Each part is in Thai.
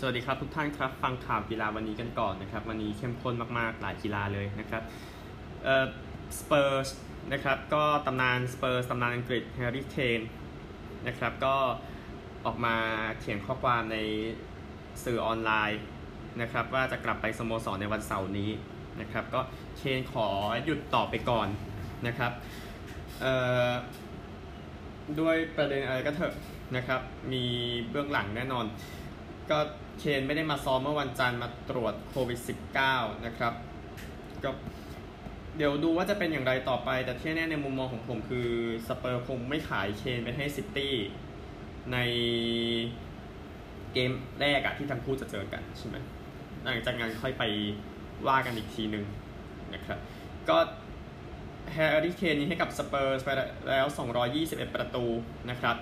สวัสดีครับทุกท่านครับฟังข่าวกีฬาวันนี้กันก่อนนะครับวันนี้เข้มข้นมากๆหลายกีฬาเลยนะครับเอ่อสเปอร์สนะครับก็ตำนานสเปอร์สตำนานอังกฤษแฮร์รี่เคนนะครับก็ออกมาเขียนข้อความในสื่อออนไลน์นะครับว่าจะกลับไปสโมสรในวันเสาร์นี้นะครับก็เคนขอหยุดต่อไปก่อนนะครับเอ่อด้วยประเด็นอะไรก็เถอะนะครับมีเบื้องหลังแน่นอนก็ เคนไม่ได้มาซ้อมเมื่อวันจันทร์มาตรวจโควิด -19 นะครับก็เดี๋ยวดูว่าจะเป็นอย่างไรต่อไป แต่ที่แน่ในมุมมองของผมคือสเปอร์คงไม่ขายเคนไปให้ซิตี้ในเกมแรกอะที่ทั้งคู่จะเจอกันใช่ไหมหลังจากนั้นค่อยไปว่ากันอีกทีหนึ่งนะครับก็แฮร์รี่เคนนี้ให้กับสเปอร์สไปแล้ว 221 ประตูนะครับ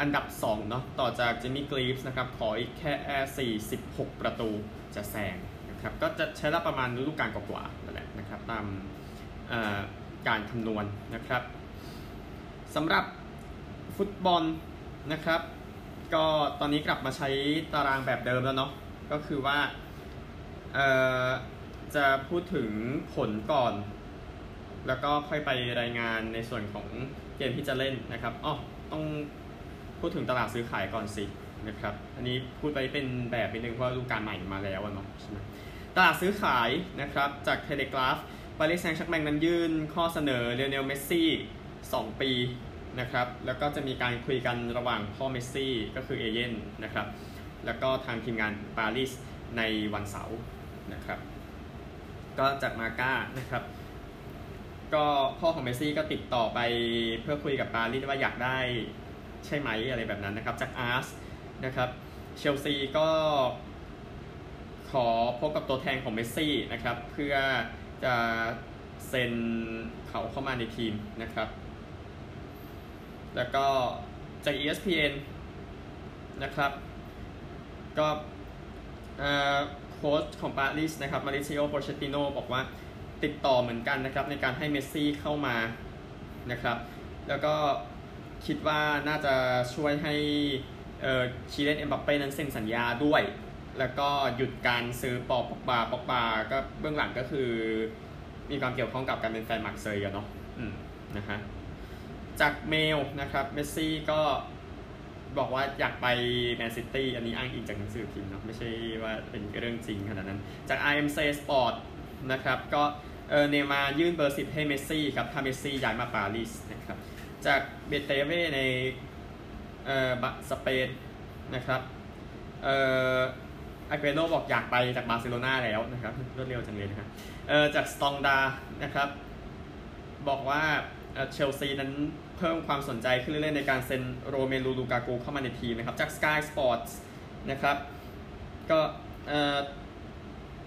อันดับ 2 เนาะต่อจากจิมมี่กรีฟส์นะครับขออีกแค่46 ประตูจะแซงนะครับก็จะใช้เวลาประมาณฤดูกาลกว่าๆนั่นแหละนะครับตามการคำนวณนะครับสำหรับฟุตบอลนะครับก็ตอนนี้กลับมาใช้ตารางแบบเดิมแล้วเนาะก็คือว่าจะพูดถึงผลก่อน แล้วก็ค่อยไปรายงานในส่วนของเกมที่จะเล่นนะครับอ๋อต้อง พูดถึงตลาดซื้อขายก่อนสินะครับ อันนี้พูดไปเป็นแบบนิดนึงเพราะฤดูกาลใหม่มาแล้วเนาะใช่ไหมตลาดซื้อขายนะครับจากเทเลกราฟปารีสแซงต์แชร์กแมงนั้นยื่นข้อเสนอลิโอเนลเมสซี่2ปีนะครับ แล้วก็จะมีการคุยกันระหว่างพ่อเมสซี่ก็คือเอเย่นต์นะครับ แล้วก็ทางทีมงานปารีสในวันเสาร์นะครับ ก็จากมาก้านะครับ ก็พ่อของเมสซี่ก็ติดต่อไปเพื่อคุยกับปารีสว่าอยากได้ ใช่ไหมอะไรแบบนั้นนะครับ จากอาร์สนะครับเชลซีก็ขอพบกับตัวแทนของเมสซี่นะครับ เพื่อจะเซ็นเขาเข้ามาในทีมนะครับ แล้วก็จาก ESPN นะครับ ก็โค้ชของปารีสนะครับเมาริซิโอโปเชตติโนบอกว่าติดต่อเหมือนกันนะครับ ในการให้เมสซี่เข้ามานะครับ แล้วก็ คิดว่าน่าจะช่วยให้คีเลียนเอ็มบัปเป้นั้นเซ็นสัญญาด้วย แล้วก็หยุดการซื้อปอป็อกบาป็อกบาก็เบื้องหลังก็คือมีความเกี่ยวข้องกับการเป็นแฟนมาร์กเซยเนาะอืมนะฮะจากเมลนะครับเมสซี่ก็บอกว่าอยากไปแมนซิตี้อันนี้อ้างอิงจากหนังสือพิมพ์เนาะไม่ใช่ว่าเป็นเรื่องจริงขนาดนั้น จาก RMC Sport นะครับ ก็เออเนย์มาร์ยื่นเบอร์สิบให้เมสซี่ครับ ถ้าเมสซี่ย้ายมาปารีส จากเบเตเวในเอ่อสเปนนะครับเอ่อไอเปโนบอกอยากไปจากบาร์เซโลนาแล้วนะครับรวดเร็วจังเลยนะครับเอ่อจาก Standard นะครับบอกว่าเชลซีนั้นเพิ่มความสนใจขึ้นเรื่อยๆในการเซ็นโรเมลูลูกากูเข้ามาในทีมนะครับ จาก Sky Sports นะครับก็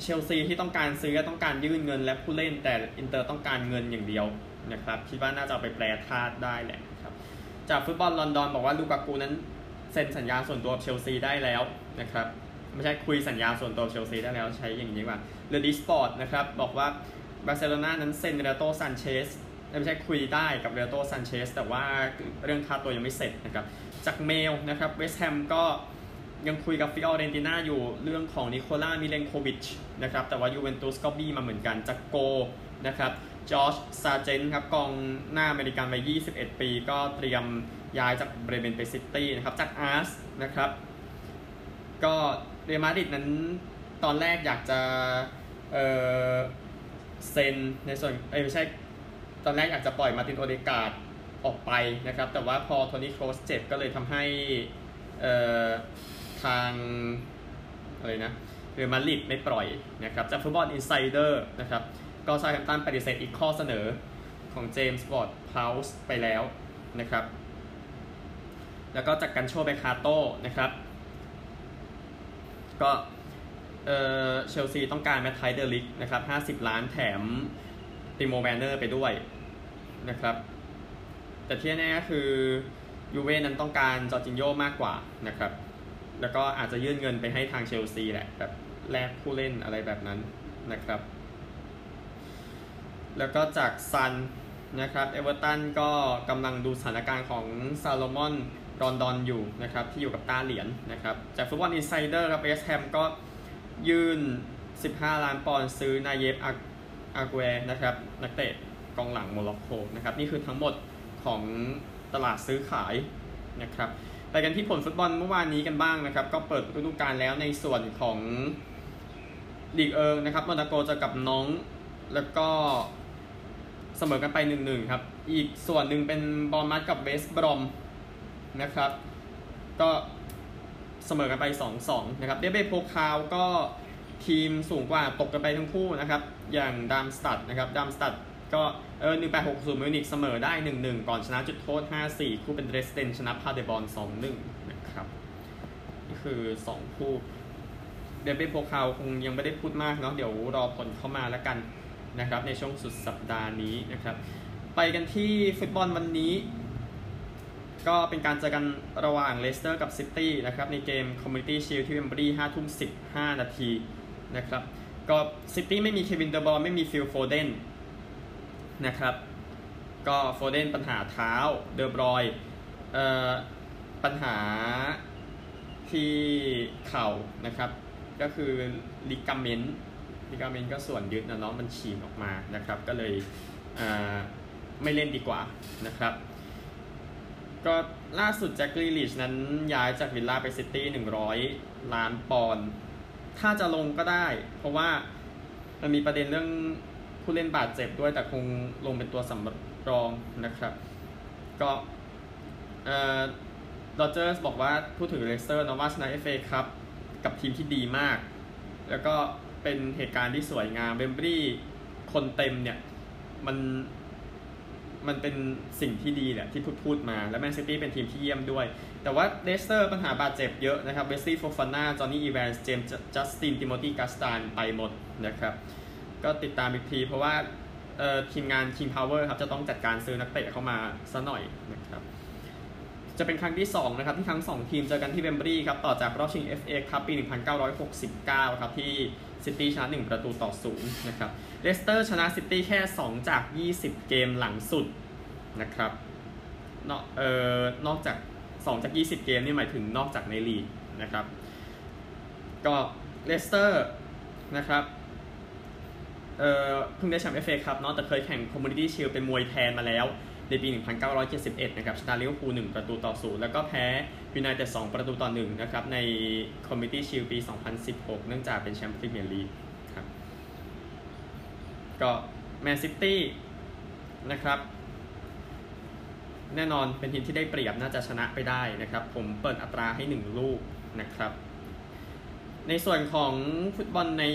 เชลซีที่ต้องการซื้อต้องการยื่นเงินและผู้เล่นแต่อินเตอร์ต้องการเงินอย่างเดียว นะครับคิดว่าน่าจะไปแปลธาตุได้แหละครับจากฟุตบอลลอนดอนบอกว่าลูกากูนั้นเซ็นสัญญาส่วนตัวเชลซีได้แล้วนะครับไม่ใช่คุยสัญญาส่วนตัวเชลซีได้แล้วใช้อย่างนี้ว่าเรดิสปอร์ตนะครับบอกว่าบาร์เซโลนานั้นเซ็นเรโตซันเชสไม่ใช่คุยได้กับเรโตซันเชสแต่ว่าเรื่องค่าตัวยังไม่เสร็จนะครับจากเมลนะครับเวสแฮมก็ยังคุยกับฟิออเรนติน่าอยู่เรื่องของนิโคล่ามิเลนโควิชนะครับแต่ว่ายูเวนตุสก็บี้มาเหมือนกันจากโกนะครับ จอร์จซาเจนครับกองหน้าอเมริกันวัย 21 ปี ก็เตรียมย้ายจากเบรเมนไปซิตี้นะครับ จากอาร์สนะครับ ก็เรอัลมาดริดนั้นตอนแรกอยากจะเออเซ็นในส่วนเอ้ไม่ใช่ตอนแรกอยากจะปล่อยมาตินโอเดกาดออกไปนะครับ แต่ว่าพอโทนี่โครสเจ็บก็เลยทำให้เอ่อทางอะไรนะเรอัลมาดริดไม่ปล่อยนะครับ จากฟุตบอลอินไซเดอร์นะครับ ก็เซาแธมป์ตันปฏิเสธอีกข้อเสนอของเจมส์วอร์ดพราวส์ไปแล้วนะครับ แล้วก็จากกัลโชเมอร์คาโต้นะครับ ก็เชลซีต้องการมัตไธส์เดอลิกต์นะครับ 50 ล้านแถมติโมแวร์เนอร์ไปด้วยนะครับ แต่ที่แน่ก็คือยูเว่นั้นต้องการจอร์จินโญมากกว่านะครับ แล้วก็อาจจะยื่นเงินไปให้ทางเชลซีแหละแบบแลกผู้เล่นอะไรแบบนั้นนะครับ แล้วก็จากซันนะครับเอเวอร์ตันก็กำลังดูสถานการณ์ของซาโลมอนรอนดอนอยู่นะครับที่อยู่กับต้าเหลียนนะครับจากฟุตบอลอินไซเดอร์ครับเวสแฮมก็ยื่น 15 ล้านปอนด์ซื้อนายเยฟอากูเอนะครับนักเตะกองหลังโมร็อกโกนะครับนี่คือทั้งหมดของตลาดซื้อขายนะครับไปกันที่ผลฟุตบอลเมื่อวานนี้กันบ้างนะครับ ก็เปิดฤดูกาลแล้วในส่วนของลีกเอิงนะครับมอนาโกจะกับน้องแล้วก็ เสมอกันไปหนึ่งหนึ่งครับ อีกส่วนหนึ่งเป็นบอลมัดกับเวสบรอมนะครับ ก็เสมอกันไป 2-2 นะครับ เดเบโพคาวก็ทีมสูงกว่าตกกันไปทั้งคู่นะครับ อย่างดามสตัดนะครับ ดามสตัดก็เออ1860มิวนิกเสมอได้ 1-1 ก่อนชนะจุดโทษ 5-4 คู่เป็นเดรสเดนชนะพาเดอร์บอร์น2-1 นะครับ นี่คือ 2 คู่ เดเอฟเบโพคาลคงยังไม่ได้พูดมากเนาะเดี๋ยวรอผลเข้ามาแล้วกัน นะครับในช่วงสุดสัปดาห์นี้นะครับ ไปกันที่ฟุตบอลวันนี้ ก็เป็นการเจอกันระหว่างเลสเตอร์กับซิตี้นะครับในเกมคอมมูนิตี้ชิลด์ที่เวมบลีย์5ทุ่ม15นาทีนะครับก็ซิตี้ไม่มีเควินเดอบรอยน์ไม่มีฟิลโฟเดนนะครับก็โฟเดนปัญหาเท้าเดอบรอยน์เอ่อปัญหาที่เข่านะครับ ก็คือ ligament ligament ก็ส่วนยึดนะเนาะมันฉีกออกมานะครับ ก็เลยไม่เล่นดีกว่านะครับ ก็ล่าสุดแจ็คกรีลิชนั้นย้ายจากวิลล่าไปซิตี้หนึ่งร้อยล้านปอนด์ถ้าจะลงก็ได้ เพราะว่ามันมีประเด็นเรื่องผู้เล่นบาดเจ็บด้วยแต่คงลงเป็นตัวสำรองนะครับ ก็เอ่อร็อดเจอร์สบอกว่าพูดถึงเลสเตอร์นะว่าชนะเอฟเอคัพกับทีมที่ดีมาก แล้วก็ เป็นเหตุการณ์ที่สวยงามเวมบลีย์คนเต็มเนี่ยมันมันเป็นสิ่งที่ดีแหละที่พูดพูดมา แล้วแมนซิตี้เป็นทีมที่เยี่ยมด้วย แต่ว่าเลสเตอร์ปัญหาบาดเจ็บเยอะนะครับเวสลีย์โฟฟาน่า จอห์นนี่อีแวนส์ เจมส์จัสติน ติโมธีกัสตานญ์ไปหมดนะครับ ก็ติดตามอีกทีเพราะว่าทีมงาน King Power ครับ จะต้องจัดการซื้อนักเตะเข้ามาซะหน่อยนะครับ จะเป็นครั้งที่ 2 นะครับ ที่ทั้ง 2 ทีมเจอกันที่เวมบลีย์ครับ ต่อจากรอบชิง FA ครับปี 1969 ครับที่ ซิตี้ชนะ1ประตูต่อ0นะครับเลสเตอร์ชนะซิตี้แค่ 2 จาก 20 เกมหลังสุดนะครับนอกเอ่อนอกจาก 2 จาก 20 เกมนี่หมายถึงนอกจากในลีกนะครับก็เลสเตอร์นะครับเอ่อเพิ่งได้แชมป์เอฟเอคัพเนาะแต่เคยแข่งคอมมูนิตี้ชิลด์เป็นมวยแทนมาแล้ว ในปี 1971 นะครับชนะลิเวอร์พูล1ประตูต่อ0แล้วก็แพ้ยูไนเต็ด2ประตูต่อ1นะครับในคอมมูนิตี้ชิลด์ปี 2016 เนื่องจากเป็นแชมป์พรีเมียร์ลีกครับก็แมนซิตี้นะครับแน่นอนเป็นทีมที่ได้เปรียบน่าจะชนะไปได้นะครับ ผมเปิดอัตราให้ 1 ลูกนะครับ ในส่วนของฟุตบอลใน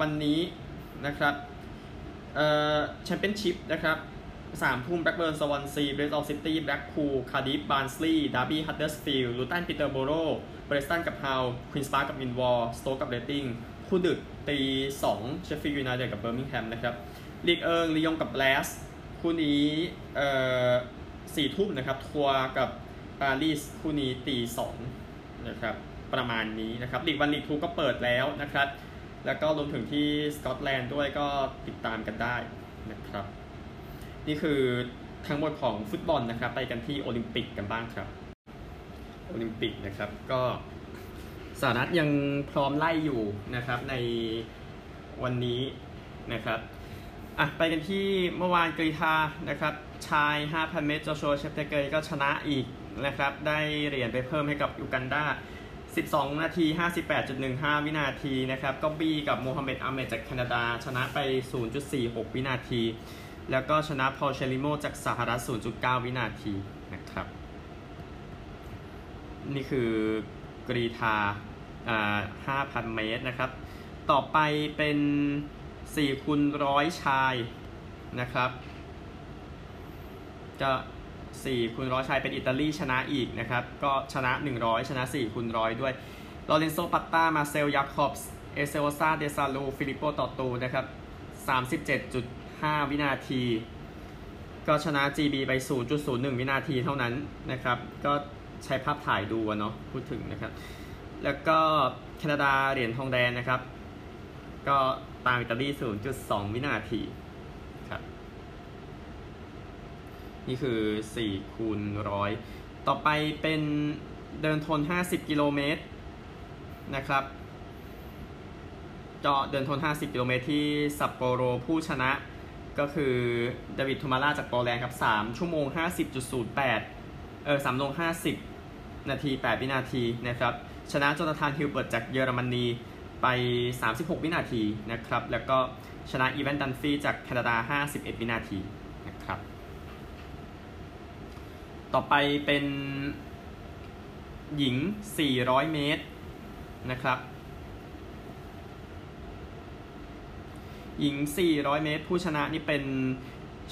วันนี้นะครับเอ่อแชมเปี้ยนชิพนะครับ สามทุ่มแบล็กเบิร์นสวอนซีบริสตอลซิตี้แบล็กพูลคาร์ดิฟบาร์นสลีย์ดาร์บี้ฮัตเดอร์สฟิลด์ลูตันปีเตอร์โบโรเพรสตันกับฮัลล์ควีนส์ปาร์กกับมิลล์วอลล์สโตกับเรดดิ้งคู่ดึกตีสองเชฟฟิลด์ยูไนเต็ดกับเบอร์มิงแฮมนะครับลีกเอิงลียงกับแบรสต์คู่นี้เอ่อสี่ทุ่มนะครับทรัวส์กับปารีสคู่นี้ตีสองนะครับประมาณนี้นะครับลีกวันลีกทูก็เปิดแล้วนะครับ แล้วก็รวมถึงที่สกอตแลนด์ด้วยก็ติดตามกันได้นะครับ นี่คือทั้งหมดของฟุตบอลนะครับ ไปกันที่โอลิมปิกกันบ้างครับ โอลิมปิกนะครับก็สหรัฐยังพร้อมไล่อยู่นะครับในวันนี้นะครับอะไปกันที่เมื่อวานกรีธานะครับชาย 5,000 เมตรโจชัวเชฟเตเกยก็ชนะอีกนะครับ ได้เหรียญไปเพิ่มให้กับยูกันดา 12 นาที 58.15 วินาทีนะครับ ก็บี้กับโมฮัมเหม็ดอาเมดจากแคนาดา ชนะไป 0.46 วินาที แล้วก็ชนะพอลเชลิโมจากสหรัฐ 0.9 วินาทีนะครับ นี่คือกรีธาอ่า5,000 เมตรนะครับ ต่อไปเป็น4คูณร้อยชายนะครับจะ4คูณร้อยชายเป็นอิตาลีชนะอีกนะครับ ก็ชนะ 100 ชนะ4คูณร้อยด้วยลอเรนโซปัตตามาเซลยาคอบส์เอเซโอซาเดซาลูฟิลิปโปตอตูนะครับ 5 วินาที ก็ชนะ GB ไป 0.01 วินาทีเท่านั้นนะครับ ก็ใช้ภาพถ่ายดูเนาะพูดถึงนะครับ แล้วก็แคนาดาเหรียญทองแดงนะครับ ก็ตามอิตาลี 0.2 วินาทีครับ นี่คือ4คูณร้อยต่อไปเป็นเดินทน 50 กิโลเมตรนะครับก็เดินทน 50 กิโลเมตรที่ซัปโปโรผู้ชนะ ก็คือเดวิดโทมาล่าจากโปแลนด์ครับ 3 ชั่วโมง 50.08 เออ3ลง50 นาที 8 วินาทีนะครับ ชนะโจนาธานฮิลเบิร์ตจากเยอรมนีไป 36 วินาทีนะครับ แล้วก็ชนะอีเวนต์ดันฟีจากแคนาดา 51 วินาทีนะครับ ต่อไปเป็นหญิง 400 เมตรนะครับ หญิง 400 เมตร ผู้ชนะนี่เป็น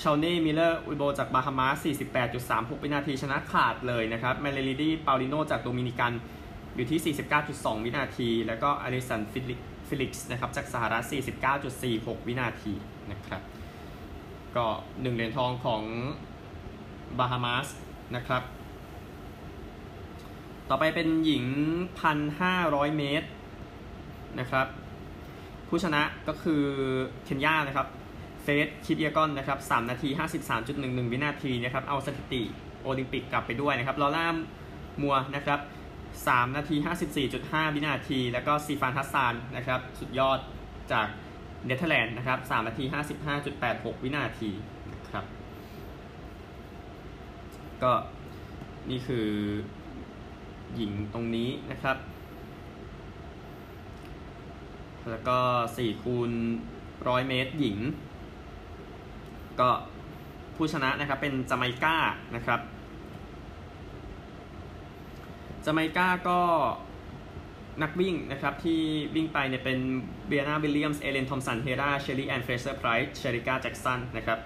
ชาเน่มิเลอร์อุโบจากบาฮามาส48.36 วินาทีชนะขาดเลยนะครับมาริเลดี้ปาลิโนจากโดมินิกันอยู่ที่ 49.2 วินาที แล้วก็อลิสันเฟลิกส์นะครับจากสหรัฐ 49.46 วินาทีนะครับ ก็หนึ่งเหรียญทองของบาฮามาสนะครับ ต่อไปเป็นหญิง 1,500 เมตรนะครับ ผู้ชนะก็คือเคนยานะครับเฟสคิดเอียกอนนะครับ3นาที 53.11 วินาทีนะครับเอาสถิติโอลิมปิกกลับไปด้วยนะครับลอร่ามิวร์นะครับ3นาที 54.5 วินาที แล้วก็ซีฟานฮัสซานนะครับสุดยอดจากเนเธอร์แลนด์นะครับ3นาที 55.86 วินาทีนะครับก็นี่คือหญิงตรงนี้นะครับ แล้วก็4คูณร้อยเมตรหญิง ก็ผู้ชนะนะครับเป็นจาไมกานะครับจาไมกาก็นักวิ่งนะครับที่วิ่งไปเนี่ยเป็นเบรียนาวิลเลียมส์ เอเลนทอมสัน เฮราเชอรี่แอนเฟรเซอร์ไพรส์เชริกาแจ็กสันนะครับ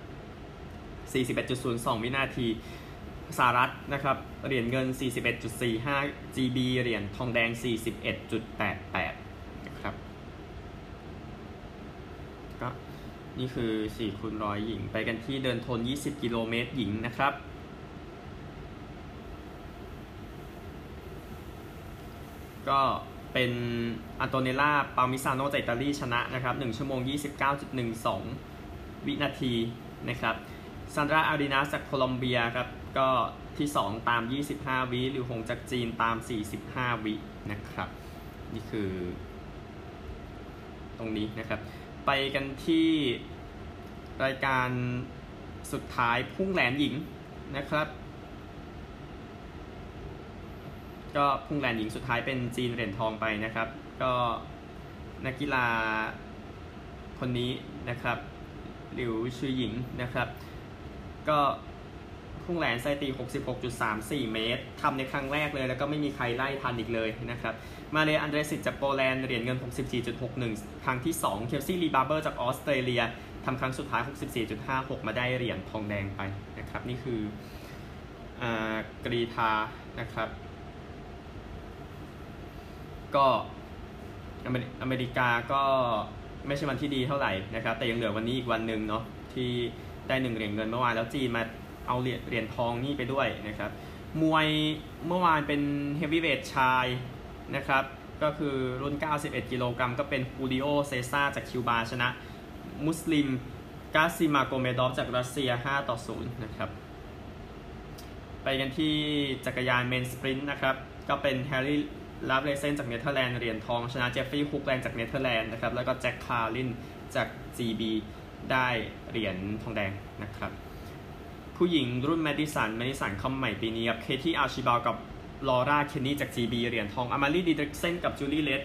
41.02 วินาทีสหรัฐนะครับเหรียญเงิน 41.45 GB เหรียญทองแดง 41.88 นี่คือ4คูณร้อยหญิง ไปกันที่เดินทน 20 กิโลเมตรหญิงนะครับ ก็เป็นอันโตเนลล่าปาลมิซาโนจากอิตาลีชนะนะครับ 1 ชั่วโมง 29.12 วินาทีนะครับซันดราอารินาจากโคลอมเบียครับ ก็ที่ 2 ตาม 25 หลิวหงจากจีนตาม 45 วินะครับ นี่คือ ตรงนี้นะครับ ไปกันที่รายการสุดท้ายพุ่งแหลนหญิงนะครับ ก็พุ่งแหลนหญิงสุดท้ายเป็นจีนเหรียญทองไปนะครับ ก็นักกีฬาคนนี้นะครับหลิวซือหยิงนะครับ ก็พุ่งแหลนไซตี 66.34 เมตรทำในครั้งแรกเลย แล้วก็ไม่มีใครไล่ทันอีกเลยนะครับ มาเรียอันเดรสิตจากโปแลนด์เหรียญเงิน 64.61 ครั้งที่ 2 เคลซี่ลีบาร์เบอร์จากออสเตรเลียทำครั้งสุดท้าย 64.56 มาได้เหรียญทองแดงไปนะครับ นี่คืออกรีธานะครับ ก็อเมริกาก็ไม่ใช่วันที่ดีเท่าไหร่นะครับ แต่ยังเหลือวันนี้อีกวันหนึ่งเนาะที่ได้หนึ่งเหรียญเงินเมื่อวานแล้วจีนมาเอาเหรียญเหรียญทองนี่ไปด้วยนะครับ มวยเมื่อวานเป็นเฮฟวีเวทชาย นะครับ ก็คือรุ่น 91 กิโลกรัมก็เป็นคูริโอเซซ่าจากคิวบาชนะ มุสลิมกาซิมาโกเมดอฟจากรัสเซีย 5 ต่อ 0 นะครับ ไปกันที่จักรยาน men sprint นะครับ ก็เป็นแฮร์รี่ลาเฟรย์เซนจากเนเธอร์แลนด์เหรียญทองชนะเจฟฟรี่ฮุกแลนด์จากเนเธอร์แลนด์นะครับ แล้วก็แจ็คคาร์ลินจาก GB ได้เหรียญทองแดงนะครับ ผู้หญิงรุ่นแมดิสันแมดิสันของใหม่ปีนี้ครับ เคที่อาร์ชิบาลด์กับ ลอร่าเคนนี่จาก GB เหรียญทองอามารีดีเดกเซนกับจูลี่เลส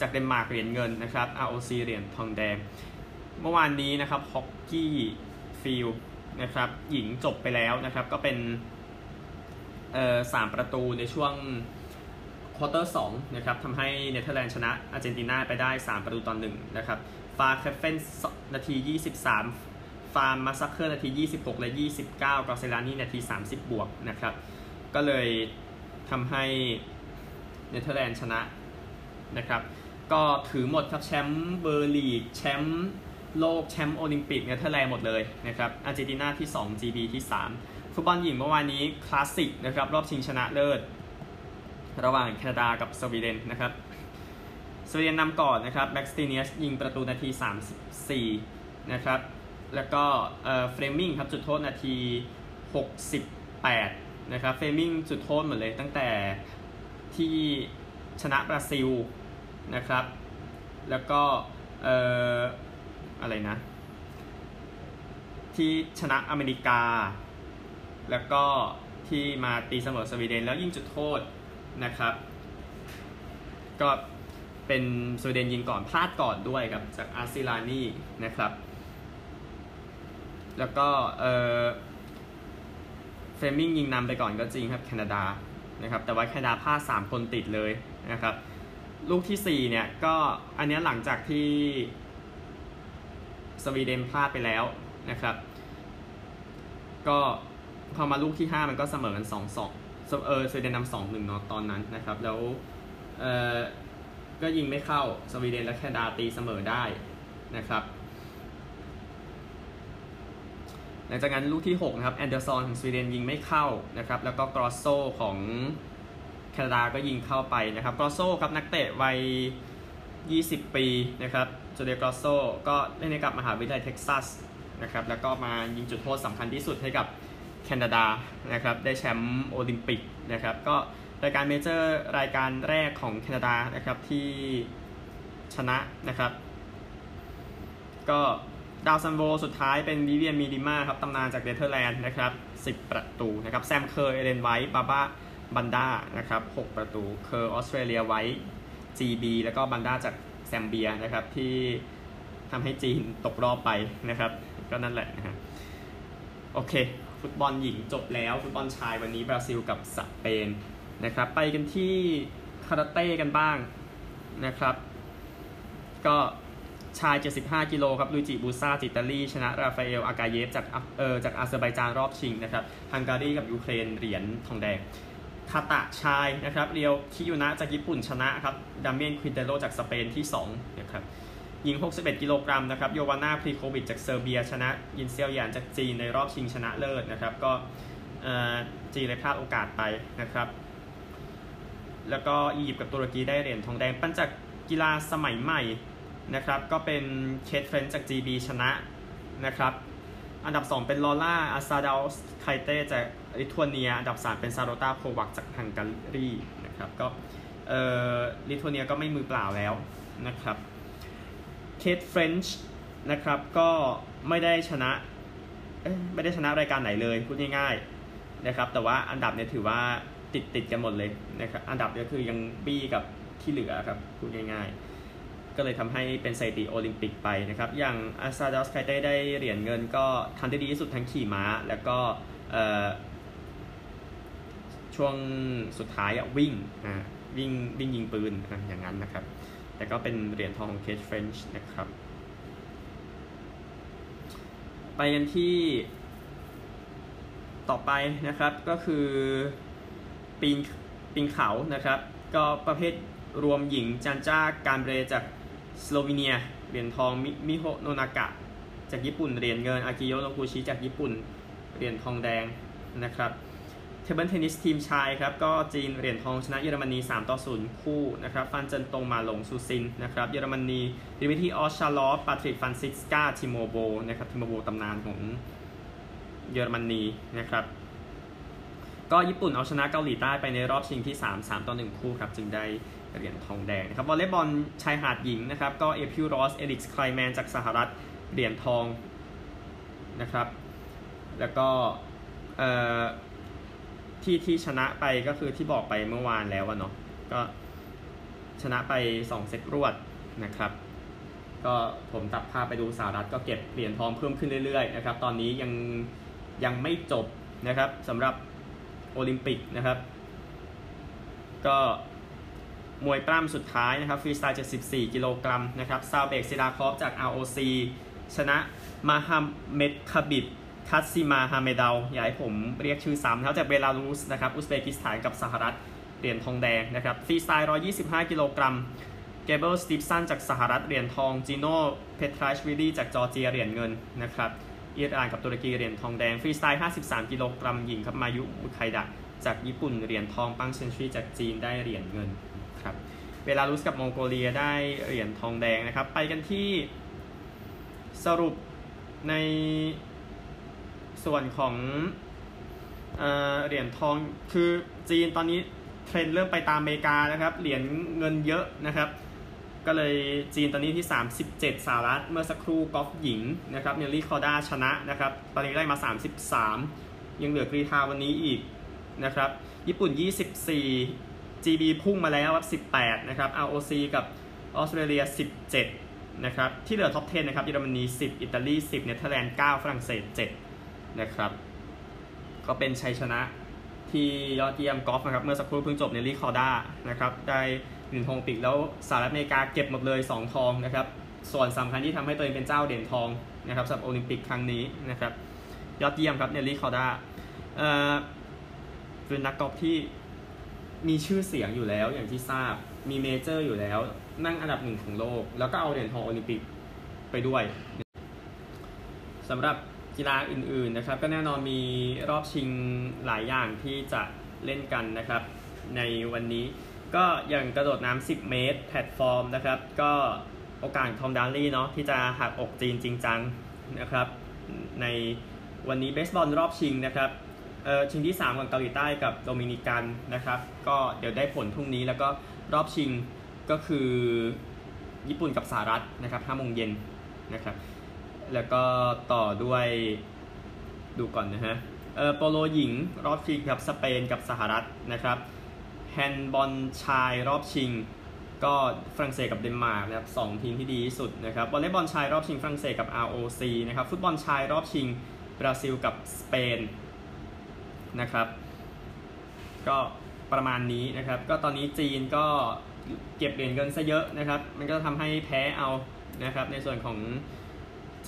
จากเดนมาร์กเหรียญเงินนะครับ ROC เหรียญทองแดง เมื่อวานนี้นะครับฮอกกี้ field นะครับหญิงจบไปแล้วนะครับ ก็เป็นเอ่อสามประตูในช่วงควอเตอร์สองนะครับทำให้เนเธอร์แลนด์ชนะอาร์เจนตินาไปได้ 3 ประตูต่อหนึ่งนะครับฟาแคฟเฟนนาที 23 ฟาร์มมาซักเคอร์นาที 26 และ 29กอเซลานี่นาที 30 บวกนะครับ ก็เลย ทำให้เนเธอร์แลนด์ชนะนะครับ ก็ถือหมดครับแชมป์ Pro League แชมป์โลกแชมป์โอลิมปิกเนเธอร์แลนด์หมดเลยนะครับอาร์เจนตินาที่ 2 GB ที่ 3 ฟุตบอลหญิงเมื่อวานนี้คลาสสิกนะครับรอบชิงชนะเลิศ ระหว่างแคนาดากับสวีเดนนะครับสวีเดนนำก่อนนะครับแบ็กสตีเนียสยิงประตูนาที 34 นะครับ แล้วก็เฟรมิงครับจุดโทษนาที 68 นะครับเฟมิงจุดโทษหมดเลยตั้งแต่ที่ชนะบราซิลนะครับ แล้วก็เอ่ออะไรนะ ที่ชนะอเมริกา แล้วก็ที่มาตีเสมอสวีเดนแล้วยิงจุดโทษนะครับ ก็เป็นสวีเดนยิงก่อนพลาดก่อนด้วยครับจากอาร์ซิลานีนะครับ แล้วก็เอ่อ เฟรมิงยิงนำไปก่อนก็จริงครับแคนาดานะครับแต่ว่าแคนาดาพลาด3คนติดเลยนะครับลูกที่4เนี่ยก็อันนี้หลังจากที่สวีเดนพลาดไปแล้วนะครับ ก็พอมาลูกที่ 5 มันก็เสมอกัน2 2เออสวีเดนนำสองหนึ่งเนาะตอนนั้นนะครับ แล้วเออก็ยิงไม่เข้าสวีเดนและแคนาดาตีเสมอได้นะครับ หลังจากนั้นลูกที่ 6 นะครับแอนเดอร์ซอนของสวีเดนยิงไม่เข้านะครับ แล้วก็กรอสโซของแคนาดาก็ยิงเข้าไปนะครับกรอสโซครับนักเตะวัย 20 ปีนะครับโจเดกรอสโซก็เล่นให้กับมหาวิทยาลัยเท็กซัสนะครับ แล้วก็มายิงจุดโทษสำคัญที่สุดให้กับแคนาดานะครับ ได้แชมป์โอลิมปิกนะครับ ก็รายการเมเจอร์รายการแรกของแคนาดานะครับที่ชนะนะครับ ก็ ดาวซัลโวสุดท้ายเป็นวิเวียนมีดิมาครับตำนานจากเนเธอร์แลนด์นะครับ10 ประตูนะครับแซมเคอร์เอเลนไวท์บาบ้าบันดานะครับ6ประตูเคอร์ออสเตรเลียไวท์ GB แล้วก็บันดาจากแซมเบียะครับที่ทำให้จีนตกรอบไปนะครับก็นั่นแหละนะครับโอเค ฟุตบอลหญิงจบแล้วฟุตบอลชายวันนี้บราซิลกับสเปนนะครับไปกันที่คาราเต้กันบ้างนะครับ ก็ ชาย 75 กิโลครับลุยจิบูซาอิตาลีชนะราฟาเอล อากาเยฟ จากเออจากอาเซอร์ไบจานรอบชิงนะครับฮังการีกับยูเครนเหรียญทองแดงคาตะชายนะครับเรียวคิยูนะจากญี่ปุ่นชนะครับดาเมียนควินเตโรจากสเปนที่2นะครับหญิง 61 กิโลกรัมนะครับโยวาน่าเพรโควิชจากเซอร์เบีย ชนะยินเซียวหยานจากจีนในรอบชิงชนะเลิศนะครับก็จีนเลยพลาดโอกาสไปนะครับแล้วก็อียิปต์กับตุรกีได้เหรียญทองแดง ปั้นจากกีฬาสมัยใหม่ นะครับ ก็เป็นเคทเฟรนช์จาก GB ชนะนะครับ อันดับ 2 เป็นลอร่าอาซาดอสไคเต้จากลิทัวเนีย อันดับ 3 เป็นซาโรตาโควัชจากฮังการีนะครับ ก็เอ่อลิทัวเนียก็ไม่มือเปล่าแล้วนะครับ เคทเฟรนช์นะครับ ก็ไม่ได้ชนะไม่ได้ชนะรายการไหนเลยพูดง่ายๆนะครับ แต่ว่าอันดับเนี่ยถือว่าติดติดกันหมดเลยนะครับ อันดับก็คือยังบี้กับที่เหลือครับพูดง่ายๆ ก็เลยทำให้เป็นสถิติโอลิมปิกไปนะครับ อย่างอาซาดอสไคเต้ได้เหรียญเงินก็ทำได้ดีที่สุดทั้งขี่ม้า แล้วก็ช่วงสุดท้ายวิ่งวิ่งวิ่งยิงปืนอะอย่างนั้นนะครับ แต่ก็เป็นเหรียญทองของเคทเฟรนช์นะครับ ไปกันที่ต่อไปนะครับก็คือปีนปีนเขานะครับ ก็ประเภทรวมหญิงยานย่าการ์นเบรตจาก สโลวีเนียเหรียญทองมิโฮโนนากะ จากญี่ปุ่นเหรียญเงินอากิโยโนกูชิจากญี่ปุ่นเหรียญทองแดงนะครับ table tennis ทีมชายครับก็จีนเหรียญทองชนะเยอรมนี 3 ต่อ 0 คู่นะครับฟานเจิ้นตงมาหลงซูซินนะครับเยอรมนีดิมิทรีออฟชารอฟปาทริกฟรานซิสกาทิโมโบลนะครับทิโมโบลตำนานของเยอรมนีนะครับก็ญี่ปุ่นเอาชนะเกาหลีใต้ไปในรอบชิงที่ 3 3 ต่อ 1 คู่ครับจึงได้ เหรียญทองแดงนะครับวอลเลย์บอลชายหาดหญิงนะครับก็เอพริลรอสอลิกซ์ไคลน์แมนจากสหรัฐเหรียญทองนะครับ แล้วก็ที่ที่ชนะไปก็คือที่บอกไปเมื่อวานแล้วเนาะก็ชนะไป 2 เซตรวดนะครับก็ผมตัดภาพไปดูสหรัฐก็เก็บเหรียญทองเพิ่มขึ้นเรื่อยๆนะครับตอนนี้ยังยังไม่จบนะครับสำหรับโอลิมปิกนะครับ ก็ มวยปล้ำสุดท้ายนะครับฟรีสไตล์74 กิโลกรัมนะครับซาอูร์เบกซิดาคอฟจาก ROC ชนะมาฮัมเมดคาบิดคัตซิมาฮาเมดาลอยากให้ผมเรียกชื่อซ้ำแล้วจากเบลารุสนะครับอุซเบกิสถานกับสหรัฐเหรียญทองแดงนะครับฟรีสไตล์ 125 กิโลกรัมเกเบิลสตีฟสันจากสหรัฐเหรียญทองจีโน่เพทริอาชวิลี่จากจอร์เจียเหรียญเงินนะครับอิหร่านกับตุรกีเหรียญทองแดงฟรีสไตล์ 53 กิโลกรัมหญิงครับมายุมุไคดะจากญี่ปุ่นเหรียญทองปังเชียนยูจากจีนได้เหรียญเงิน เบลารุสกับมองโกเลียได้เหรียญทองแดงนะครับ ไปกันที่สรุปในส่วนของเหรียญทองคือจีนตอนนี้เทรนเริ่มไปตามอเมริกานะครับ เหรียญเงินเยอะนะครับ ก็เลยจีนตอนนี้ที่ 37สหรัฐเมื่อสักครู่กอล์ฟหญิงนะครับเนลลี่คอร์ด้าชนะนะครับ ตอนนี้ได้มา 33 ยังเหลือกรีธาวันนี้อีกนะครับ ญี่ปุ่น 24 GB พุ่งมาแล้วครับ18 นะครับ ROC กับออสเตรเลีย 17 นะครับ ที่เหลือ top 10 นะครับ เยอรมนี 10 อิตาลี 10 เนเธอร์แลนด์ 9 ฝรั่งเศส 7 นะครับ ก็เป็นชัยชนะที่ยอดเยี่ยมกอล์ฟนะครับ เมื่อสักครู่เพิ่งจบเนลลี่คอร์ด้านะครับ ได้หนึ่งทองปิกแล้วสหรัฐอเมริกาเก็บหมดเลย 2 ทองนะครับ ส่วนสำคัญที่ทำให้ตัวเองเป็นเจ้าเหรียญทองนะครับสำหรับโอลิมปิกครั้งนี้นะครับ ยอดเยี่ยมครับเนลลี่คอร์ด้าเอ่อเป็นนักกอล์ฟที่ มีชื่อเสียงอยู่แล้วอย่างที่ทราบมี major อยู่แล้ว นั่งอันดับหนึ่งของโลก แล้วก็เอาเหรียญทองโอลิมปิกไปด้วยสำหรับกีฬาอื่นๆนะครับ ก็แน่นอนมีรอบชิงหลายอย่างที่จะเล่นกันนะครับ ในวันนี้ก็อย่างกระโดดน้ำ 10 เมตร แพลตฟอร์มนะครับ ก็โอกาสทอมดารลี่เนาะที่จะหักอกจีนจริงจังนะครับ ในวันนี้เบสบอลรอบชิงนะครับ ชิงที่3ของเกาหลีใต้กับโดมินิกันนะครับ ก็เดี๋ยวได้ผลพรุ่งนี้แล้วก็รอบชิงก็คือญี่ปุ่นกับสหรัฐนะครับ5โมงเย็นนะครับ แล้วก็ต่อด้วยดูก่อนนะฮะเออโปโลหญิงรอบชิงกับสเปนกับสหรัฐนะครับแฮนด์บอลชายรอบชิง ก็ฝรั่งเศสกับเดนมาร์กนะครับสองทีมที่ดีที่สุดนะครับวอลเลย์บอลชายรอบชิงฝรั่งเศสกับ ROC นะครับฟุตบอลชายรอบชิงบราซิลกับสเปน นะครับ ก็ประมาณนี้นะครับ ก็ตอนนี้จีนก็เก็บเหรียญเงินซะเยอะนะครับ มันก็ทำให้แพ้เอานะครับ ในส่วนของ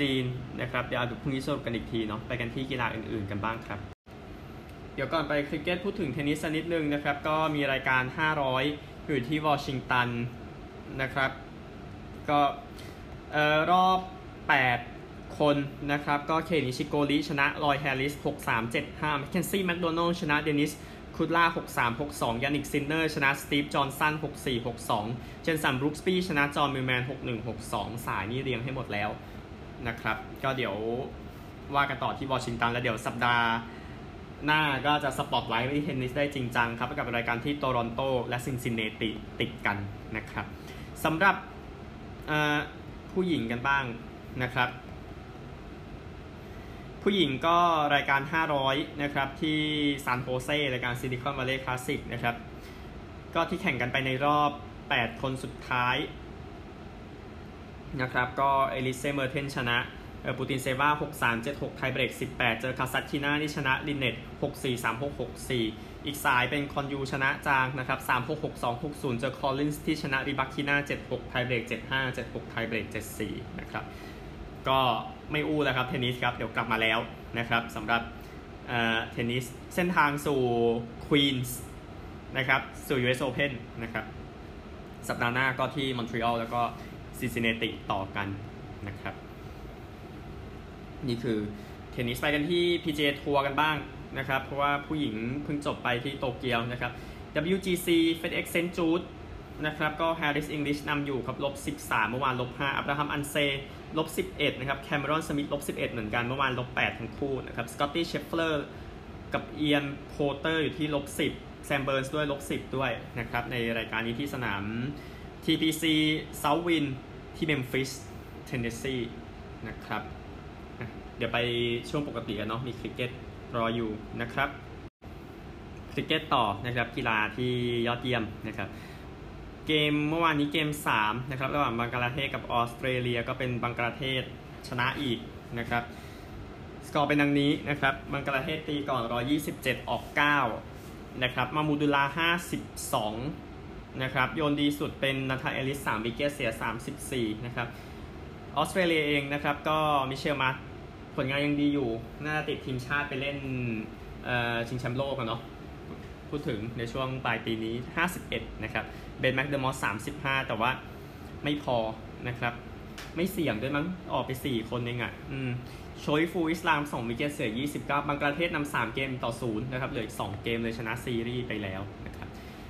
จีนนะครับ เดี๋ยวเอาดูพรุ่งนี้สรุปกันอีกทีเนาะไปกันที่กีฬาอื่นๆกันบ้างครับ เดี๋ยวก่อนไปคริกเก็ตพูดถึงเทนนิสสักนิดนึงนะครับ ก็มีรายการ 500 อยู่ที่วอชิงตันนะครับ ก็รอบ 8 คนนะครับ ก็เคนิชิโคริชนะลอยด์แฮร์ริส 6-3-7-5แมคเคนซี่แมคโดนัลด์ชนะเดนิสคุดล่า 6-3-6-2 ยานิกซินเนอร์ ชนะสตีฟ จอห์นสัน 6-4-6-2 เจนสันบรูคสบีชนะจอห์นมิลแมน 6-1-6-2 สายนี่เรียงให้หมดแล้วนะครับ ก็เดี๋ยวว่ากันต่อที่วอชิงตัน แล้วเดี๋ยวสัปดาห์หน้าก็จะสปอตไลท์ที่เทนนิสได้จริงจังครับ กับรายการที่โตรอนโตและซินซินเนติติดกันนะครับสำหรับผู้หญิงกันบ้างนะครับ ผู้หญิงก็รายการ 500 นะครับ ที่ซานโฮเซรายการซิลิคอนวัลเลย์คลาสสิกนะครับ ก็ที่แข่งกันไปในรอบ 8 คนสุดท้ายนะครับ ก็เอลิเซเมอร์เทนชนะปูตินเซวา6-3 7-6 ไทเบรก 18 เจอคาซัตคินาที่ชนะลินเน็ต6-4 3-6 6-4 อีกสายเป็นคอนยูชนะจางนะครับ 3-6 6-2 6-0 เจอคอลลินส์ที่ชนะริบักคินา7-6 ไทเบรก 7-5 7-6 ไทเบรก 7-4 นะครับ ก็ ไม่อู้แล้วครับเทนนิสครับเดี๋ยวกลับมาแล้วนะครับสำหรับเทนนิสเส้นทางสู่ควีนส์นะครับสู่ US Open นะครับสัปดาห์หน้าก็ที่มอนทรีออลแล้วก็ซินซินเนติต่อกันนะครับนี่คือเทนนิสไปกันที่ PGA ทัวร์กันบ้างนะครับ เพราะว่าผู้หญิงเพิ่งจบไปที่โตเกียวนะครับ WGC FedEx St. Jude นะครับ ก็ Harris English นำอยู่ครับลบ13 เมื่อวานลบ5อับราฮัมอันเซลบ11 นะครับแคมรอนสมิธลบ11 เหมือนกันเมื่อวานลบ8ทั้งคู่นะครับสกอตตี้เชฟเฟลอร์กับเอียนโพลเตอร์อยู่ที่ลบ10แซมเบิร์นส์ด้วยลบ10 ด้วยนะครับในรายการนี้ที่สนาม TPC Southwind ที่เมมฟิสเทนเนสซีนะครับเดี๋ยวไปช่วงปกติกันเนาะมีคริกเก็ตรออยู่นะครับคริกเก็ตต่อนะครับกีฬาที่ยอดเยี่ยมนะครับ เกมเมื่อวานนี้เกม 3 นะครับ ระหว่างบังกลาเทศกับออสเตรเลียก็เป็นบังกลาเทศชนะอีกนะครับสกอร์เป็นดังนี้นะครับบังกลาเทศตีก่อน 127 ออก 9 นะครับ มามูดุลา 52 นะครับ โยนดีสุดเป็นนาธานเอลิส 3 wicket เสีย 34 นะครับออสเตรเลียเองนะครับ ก็มิเชลมาร์ชผลงานยังดีอยู่ น่าติดทีมชาติไปเล่นชิงแชมป์โลกกันเนาะ พูดถึงในช่วงปลายปีนี้ 51 นะครับเบนแม็กเดอร์มอต35 แต่ว่าไม่พอนะครับไม่เสี่ยงด้วยมั้ง ออกไป 4 คนเองอะ่ะโชริฟูลอิสลาม 2 wicket เสีย 29บังกลาเทศนำ3 เกมต่อ 0 นะครับ เหลืออีก 2 เกมเลยชนะซีรีส์ไปแล้วนะครับ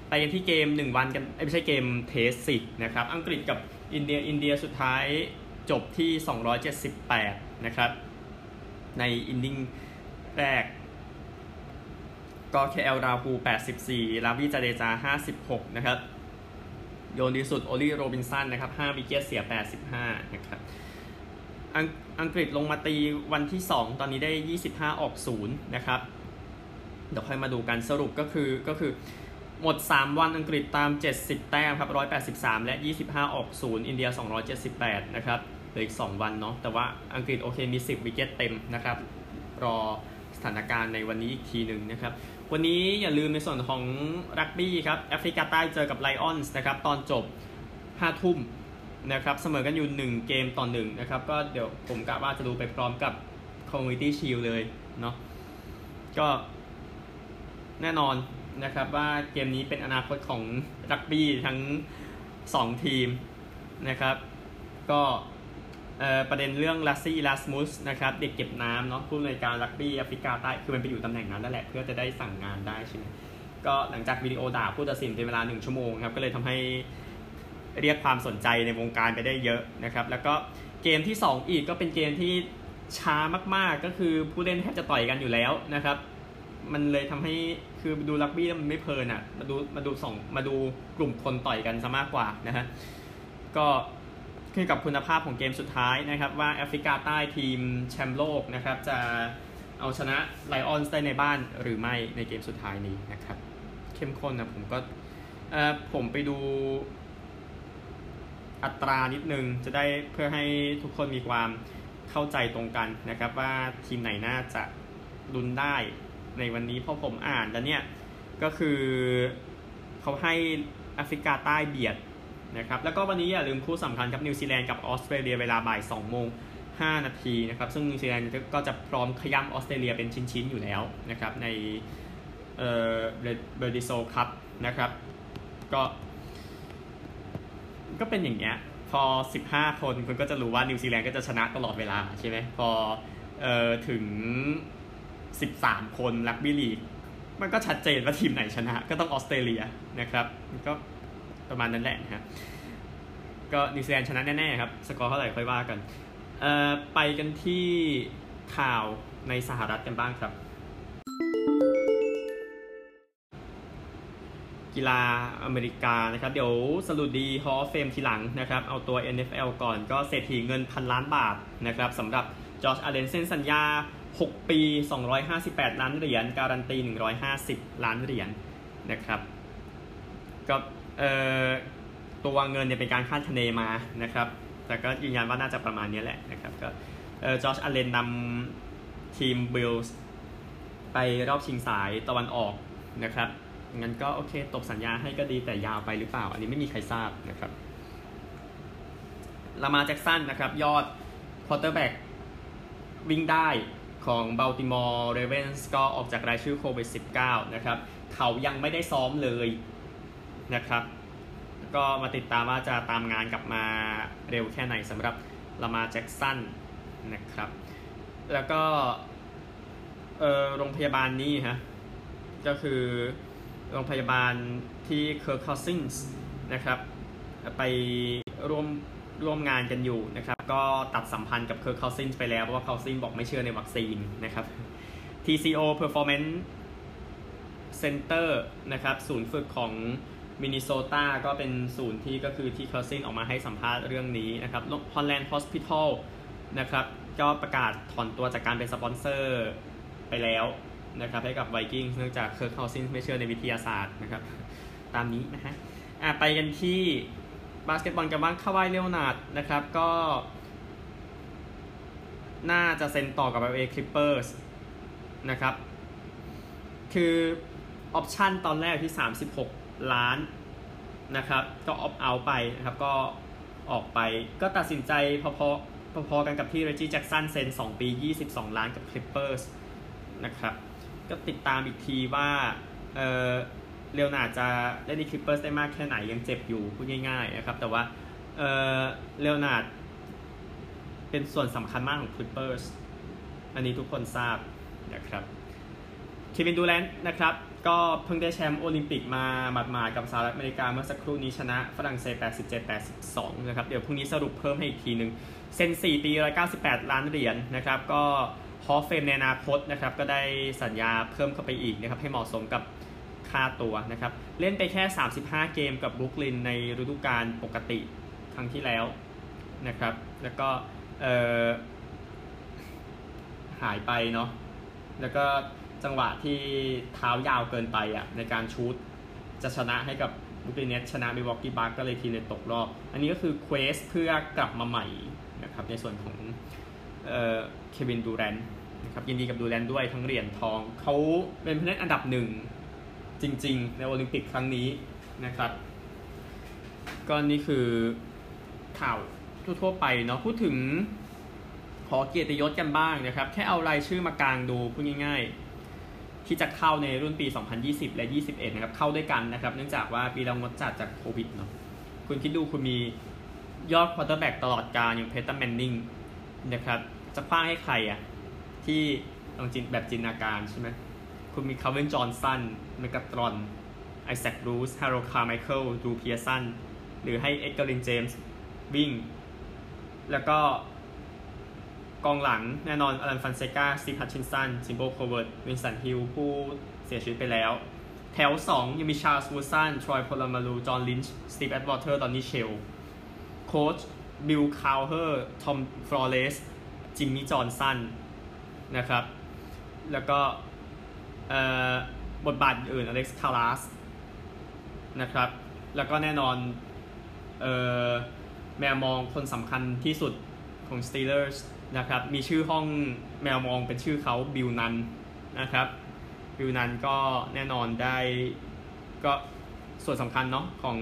ไปกันที่เกม 1 วันกันไม่ใช่เกม test สินะครับ อังกฤษกับอินเดีย อินเดียสุดท้ายจบที่ 278 นะครับ ในอินดิ้งแรก ก็ KL ราฮูล84ราวิจาเดจา 56 นะครับ โยนดีสุดโอลีโรบินสันนะครับ5 wicket เสีย 85 นะครับอังอังกฤษลงมาตีวันที่ 2 ตอนนี้ได้ 25 ออก0นะครับ เดี๋ยวค่อยมาดูกันสรุปก็คือก็คือหมด 3 วันอังกฤษตาม 70 แต้มครับ 183 และ 25 ออก 0 อินเดีย 278 นะครับเหลืออีก 2 วันเนาะแต่ว่าอังกฤษโอเคมี 10 wicket เต็มนะครับ รอสถานการณ์ในวันนี้อีกทีหนึ่งนะครับ วันนี้อย่าลืมในส่วนของรักบี้ครับแอฟริกาใต้เจอกับไลออนส์นะครับตอนจบ5ทุ่มนะครับเสมอกันอยู่ 1 เกมต่อ1นะครับก็เดี๋ยวผมกะว่าจะดูไปพร้อมกับ Community Shield เลยเนาะก็แน่นอนนะครับว่าเกมนี้เป็นอนาคตของรักบี้ทั้ง 2 ทีมนะครับ ก็ ประเด็นเรื่องลัสซี่ลัสมุสนะครับเด็กเก็บน้ำเนาะผู้อำนวยการรักบี้แอฟริกาใต้คือมันไปอยู่ตำแหน่งนั้นนั่นแหละเพื่อจะได้สั่งงานได้ใช่ไหมก็หลังจากวิดีโอด่าผู้ตัดสินเป็นเวลาหนึ่งชั่วโมงครับก็เลยทำให้เรียกความสนใจในวงการไปได้เยอะนะครับแล้วก็เกมที่ 2 อีกก็เป็นเกมที่ช้ามากๆก็คือผู้เล่นแทบจะต่อยกันอยู่แล้วนะครับมันเลยทำให้คือดูรักบี้มันไม่เพลินอะมาดูมาดูสองมาดูกลุ่มคนต่อยกันซะมากกว่านะฮะก็ ขึ้นกับคุณภาพของเกมสุดท้ายนะครับ ว่าแอฟริกาใต้ทีมแชมป์โลกนะครับ จะเอาชนะไลออนส์ได้ในบ้านหรือไม่ในเกมสุดท้ายนี้นะครับ เข้มข้นนะผมก็ผมไปดูอัตรานิดนึง จะได้เพื่อให้ทุกคนมีความเข้าใจตรงกันนะครับ ว่าทีมไหนน่าจะดุนได้ในวันนี้เพราะผมอ่านแล้วเนี่ย ก็คือเขาให้แอฟริกาใต้เบียด นะครับแล้วก็วันนี้อย่าลืมคู่สำคัญครับนิวซีแลนด์กับออสเตรเลียเวลาบ่าย2โมง5นาทีนะครับซึ่งนิวซีแลนด์ก็จะพร้อมขย้ำออสเตรเลียเป็นชิ้นๆอยู่แล้วนะครับในเอ่อ Bledisloe Cup นะครับก็ก็เป็นอย่างเงี้ยพอ 15 คนคุณก็จะรู้ว่านิวซีแลนด์ก็จะชนะตลอดเวลาใช่ไหมพอเอ่อถึง 13 คนรักบี้ลีกมันก็ชัดเจนว่าทีมไหนชนะก็ต้องออสเตรเลียนะครับก็ ประมาณนั้นแหละนะฮะก็นิวซีแลนด์ชนะแน่ๆครับ สกอร์เท่าไหร่ค่อยว่ากันเอ่อไปกันที่ข่าวในสหรัฐกันบ้างครับ กีฬาอเมริกานะครับ เดี๋ยวสรุป The Hall of Fame ทีหลังนะครับ เอาตัว NFL ก่อนก็เศรษฐีเงินพันล้านบาทนะครับสำหรับจอชอัลเลนเซ็นสัญญา 6 ปี 258 ล้านเหรียญ การันตี 150 ล้านเหรียญนะครับก็ ตัวเงินเนี่ยเป็นการคาดคะเนมานะครับ แต่ก็ยืนยันว่าน่าจะประมาณนี้แหละนะครับก็จอชอัลเลนนำทีมบิลส์ไปรอบชิงสายตะวันออกนะครับงั้นก็โอเคตกสัญญาให้ก็ดีแต่ยาวไปหรือเปล่า อันนี้ไม่มีใครทราบนะครับลามาแจ็กสันนะครับ ยอด quarterback วิ่งได้ของบัลติมอร์เรเวนส์ก็ออกจากรายชื่อโควิด -19 นะครับ เขายังไม่ได้ซ้อมเลย นะครับ ก็มาติดตามว่าจะตามงานกลับมาเร็วแค่ไหนสำหรับลามาแจ็กสันนะครับ แล้วก็โรงพยาบาลนี้ฮะก็คือโรงพยาบาลที่เคอร์คาซินส์นะครับ ไปร่วมร่วมงานกันอยู่นะครับ ก็ตัดสัมพันธ์กับเคอร์คาซินส์ไปแล้วเพราะว่าคาซินบอกไม่เชื่อในวัคซีนนะครับ TCO Performance Center นะครับ ศูนย์ฝึกของ มินนิโซตาก็เป็นศูนย์ที่ก็คือที่เคอร์ซินออกมาให้สัมภาษณ์เรื่องนี้นะครับ Holland Hospital นะครับก็ประกาศถอนตัวจากการเป็นสปอนเซอร์ไปแล้วนะครับให้กับไวกิ้งเนื่องจากเคอร์คาซินไม่เชื่อในวิทยาศาสตร์นะครับตามนี้นะฮะอะไปกันที่บาสเกตบอลกันบ้างคาวายเลโอนาร์ดนะครับก็ น่าจะเซ็นต่อกับ LA Clippers นะครับ คือ option ตอนแรกที่ 36 ล้านนะครับก็ opt out ไปนะครับก็ออกไปก็ตัดสินใจพอๆพอๆกันกับที่เรจิแจ็กสันเซ็น2 ปี 22 ล้านกับ Clippers นะครับก็ติดตามอีกทีว่าเออเลียวนาร์ดจะได้ดีคลิปเปอร์สได้มากแค่ไหนยังเจ็บอยู่พูดง่ายๆนะครับแต่ว่าเออเลียวนาร์ดเป็นส่วนสำคัญมากของคลิปเปอร์สอันนี้ทุกคนทราบนะครับเควินดูแรนต์นะครับ ก็เพิ่งได้แชมป์โอลิมปิกมาหมาดๆกับสหรัฐอเมริกาเมื่อสักครู่นี้ชนะฝรั่งเศส 87-82 นะครับ เดี๋ยวพรุ่งนี้สรุปเพิ่มให้อีกทีหนึ่งเซ็น 4 ปี 198 ล้านเหรียญนะครับ ก็ฮอฟเฟมในอนาคตนะครับ ก็ได้สัญญาเพิ่มเข้าไปอีกนะครับ ให้เหมาะสมกับค่าตัวนะครับ เล่นไปแค่ 35 เกมกับบรุกลินในฤดูกาลปกติครั้งที่แล้วนะครับ แล้วก็หายไปเนาะแล้วก็ จังหวะที่เท้ายาวเกินไปอะในการชูตจะชนะให้กับบรูคลินเน็ตส์ชนะมิลวอกีบัคส์ก็เลยทีเลยตกรอบ อันนี้ก็คือ quest เพื่อกลับมาใหม่นะครับในส่วนของเควินดูแรนต์นะครับยินดีกับดูแรนต์ด้วยทั้งเหรียญทอง เขาเป็นผู้เล่นอันดับหนึ่งจริง ๆ ในโอลิมปิกครั้งนี้นะครับ ก็นี่คือข่าวทั่วๆไปเนาะพูดถึงหอเกียรติยศกันบ้างนะครับ แค่เอารายชื่อมากางดูพูดง่ายๆ ที่จะเข้าในรุ่นปี 2020 และ 21 นะครับ เข้าด้วยกันนะครับ เนื่องจากว่าปีเรางดจัดจากโควิดเนาะ คุณคิดดูคุณมียอด quarterback ตลอดกาลอย่างเพย์ตันแมนนิงนะครับ จะขว้างให้ใครอะที่ลองจินแบบจินตนาการใช่ไหม คุณมีคาลวินจอห์นสันเมกาตรอนไอแซคบรูซแฮโรลด์คาร์ไมเคิลดรูว์เพียร์สันหรือให้เอ็กเกอร์ลินเจมส์วิ่ง แล้วก็ กองหลังแน่นอนอลันฟาเนกาสตีฟฮัทชินสันจิมโบโคเวิร์ตวินสตันฮิลล์ผู้เสียชีวิตไปแล้ว แถว 2 ยังมีชาร์ลส์วูดสันทรอยโพลามาลูจอห์นลินช์สตีฟแอตวอเตอร์ดอนนีเชลล์โค้ชบิลคาวเฮอร์ทอมฟลอเรสจิมมี่จอห์นสันนะครับ แล้วก็บทบาทอื่นอเล็กซ์คาร์ราสนะครับ แล้วก็แน่นอนแมวมองคนสำคัญที่สุดของ Steelers นะครับ มีชื่อห้องแมวมองเป็นชื่อเขาบิลนันนะครับบิลนันก็แน่นอนได้ก็ส่วนสำคัญเนาะของ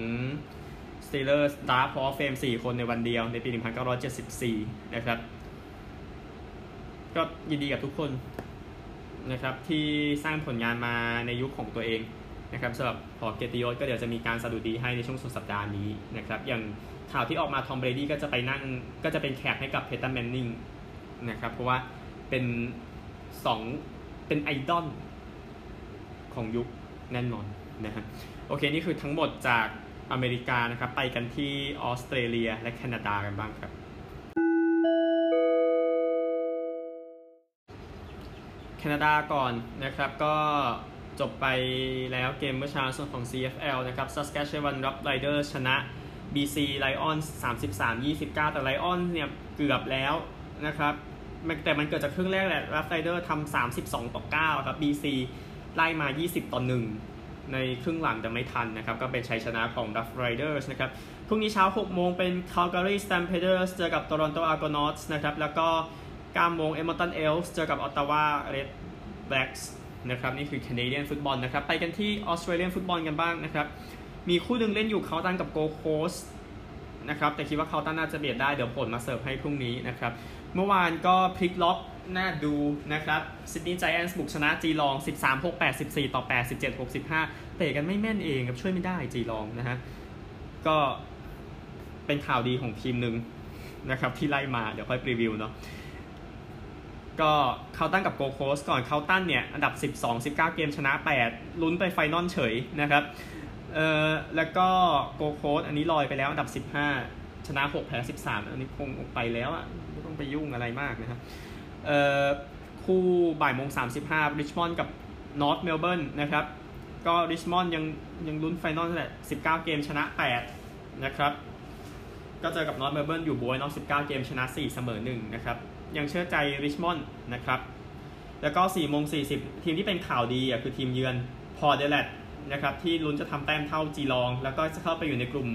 Steelers Draft Hall of Fame 4 คนในวันเดียวในปี 1974 นะครับ ก็ยินดีกับทุกคนนะครับที่สร้างผลงานมาในยุคของตัวเองนะครับสำหรับขอเกียรติยศก็เดี๋ยวจะมีการสดุดีให้ในช่วงสุดสัปดาห์นี้นะครับ อย่างข่าวที่ออกมาทอมเบรดี้ก็จะไปนั่งก็จะเป็นแขกให้กับเพเตอร์แมนนิง นะครับเพราะว่าเป็นสองเป็นไอดอลของยุคแน่นอนนะฮะโอเค นี่คือทั้งหมดจากอเมริกานะครับ ไปกันที่ออสเตรเลียและแคนาดากันบ้างครับ แคนาดาก่อนนะครับก็จบไปแล้วเกมเมื่อเช้าส่วนของ CFL นะครับ Saskatchewan Roughriders ชนะ BC Lions 33-29 แต่ Lions เนี่ยเกือบแล้วนะครับ แต่มันเกิดจากครึ่งแรกแหละ Roughrider ทำ32ต่อ9ครับ BC ไล่มา 20 ต่อ 1 ในครึ่งหลังแต่ไม่ทันนะครับ ก็เป็นชัยชนะของ Rough Riders นะครับ พรุ่งนี้เช้า 6 โมงเป็น Calgary Stampeders เจอกับ Toronto Argonauts นะครับ แล้วก็9โมง Edmonton Elks เจอกับ Ottawa Red Blacks นะครับ นี่คือ Canadian ฟุตบอลนะครับ ไปกันที่ Australian ฟุตบอลกันบ้างนะครับ มีคู่หนึ่งเล่นอยู่เขาตันกับ Gold Coast นะครับ แต่คิดว่าเขาตันน่าจะเบียดได้ เดี๋ยวผลมาเสิร์ฟให้พรุ่งนี้นะครับ เมื่อวานก็พลิกล็อกน่าดูนะครับซิดนีย์ไจแอนส์บุกชนะจีลอง 13 6 8 14 ต่อ 8 17 65 เตะกันไม่แม่นเองครับช่วยไม่ได้จีลองนะฮะ ก็เป็นข่าวดีของทีมหนึ่งนะครับที่ไล่มาเดี๋ยวค่อยรีวิวเนาะก็คาร์ลตันกับโกลด์โคสต์ก่อนคาร์ลตันเนี่ย อันดับ 12 19 เกมชนะ 8 ลุ้นไป final เฉยนะครับเอ่อแล้วก็โกลด์โคสต์อันนี้ลอยไปแล้วอันดับ 15 นะ 6 แพ้ 13 อันนี้คงไปแล้วอะไม่ต้องไปยุ่งอะไรมากนะครับเอ่อคู่บ่ายโมง35ริชมอนด์กับนอร์ทเมลเบิร์นนะครับ ก็ริชมอนด์ยังยังลุ้น final แหละ 19 เกมชนะ 8 นะครับ ก็เจอกับนอร์ทเมลเบิร์นอยู่บ๊วยนอร์ท19 เกมชนะ 4 เสมอ 1 นะครับ ยังเชื่อใจริชมอนด์นะครับ แล้วก็4โมง40 ทีมที่เป็นข่าวดีอะคือทีมเยือนพอร์ตแอดิเลดนะครับที่ลุ้นจะทำแต้มเท่าจีลอง แล้วก็จะเข้าไปอยู่ในกลุ่ม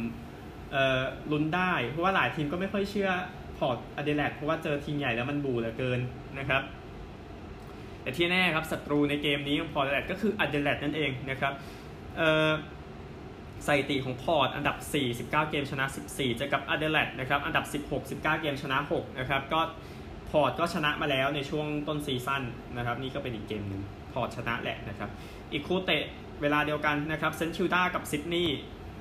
ลุ้นได้ เพราะว่าหลายทีมก็ไม่ค่อยเชื่อพอร์ตแอดิเลดเพราะว่าเจอทีมใหญ่แล้วมันบูเหลือเกินนะครับ แต่ที่แน่ครับศัตรูในเกมนี้ของพอร์ตแอดเลดก็คือแอดิเลดนั่นเองนะครับเอ่อสถิติของพอร์ตอันดับ 4 19 เกมชนะ 14 เจอกับแอดิเลดนะครับอันดับ 16 19 เกมชนะ 6 นะครับก็พอร์ตก็ชนะมาแล้วในช่วงต้น season นะครับนี่ก็เป็นอีกเกมหนึ่งพอร์ตชนะแหละนะครับอีกคู่เตะเวลาเดียวกันนะครับเซนต์ชิลดากับซิดนีย์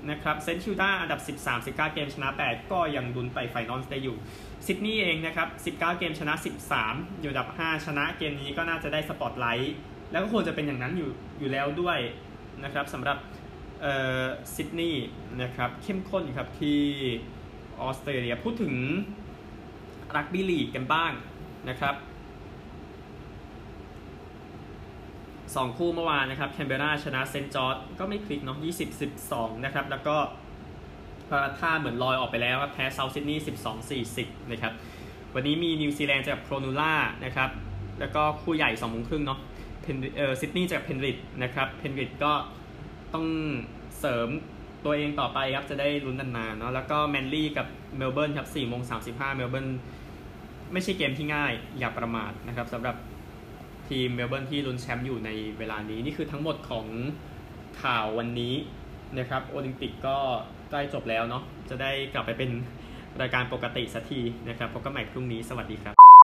นะครับเซนต์ชิลดาอันดับ 13 19 เกมชนะ 8 ก็ยังลุ้นไป final ได้อยู่ซิดนีย์เองนะครับ 19 เกมชนะ 13 อยู่อันดับ 5 ชนะเกมนี้ก็น่าจะได้สปอตไลท์แล้วก็ควรจะเป็นอย่างนั้นอยู่อยู่แล้วด้วยนะครับสำหรับซิดนีย์นะครับเข้มข้นครับที่ออสเตรเลียพูดถึงรักบี้ลีกกันบ้างนะครับ 2 คู่เมื่อวานนะครับแคนเบราชนะเซนต์จอร์จก็ไม่พลิกเนาะ20 12 นะครับ แล้วก็พารามัตตาเหมือนลอยออกไปแล้วครับแพ้เซาท์ซิดนีย์12 40 นะครับ วันนี้มีนิวซีแลนด์จากโครนูล่านะครับ แล้วก็คู่ใหญ่2โมงครึ่งเนาะเพนเอ่อซิดนีย์จากเพนริธนะครับเพนริธก็ต้องเสริมตัวเองต่อไปครับ จะได้ลุ้นนานๆเนาะแล้วก็แมนลี่กับเมลเบิร์นครับ4โมง35เมลเบิร์นไม่ใช่เกมที่ง่ายอย่าประมาทนะครับสำหรับ ทีมเมลเบิร์นที่ลุ้นแชมป์อยู่ในเวลานี้ นี่คือทั้งหมดของข่าววันนี้นะครับโอลิมปิกก็ใกล้จบแล้วเนาะจะได้กลับไปเป็นรายการปกติสักทีนะครับพบกันใหม่พรุ่งนี้สวัสดีครับ